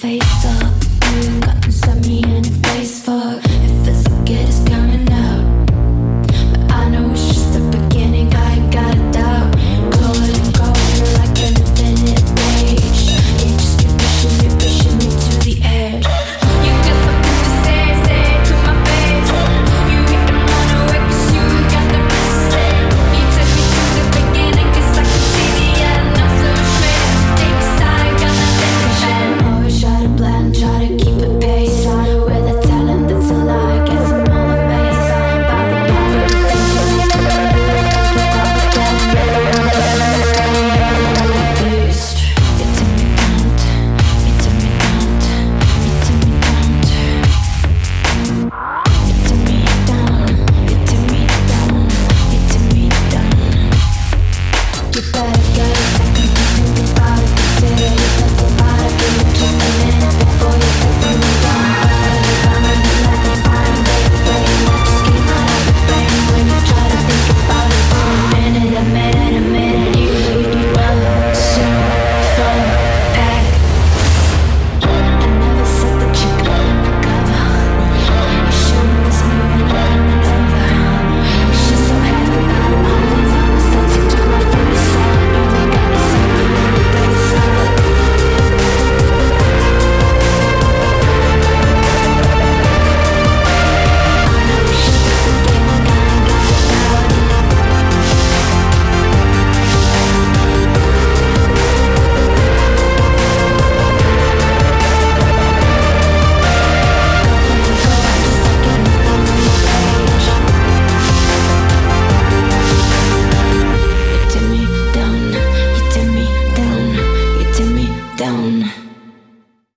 face.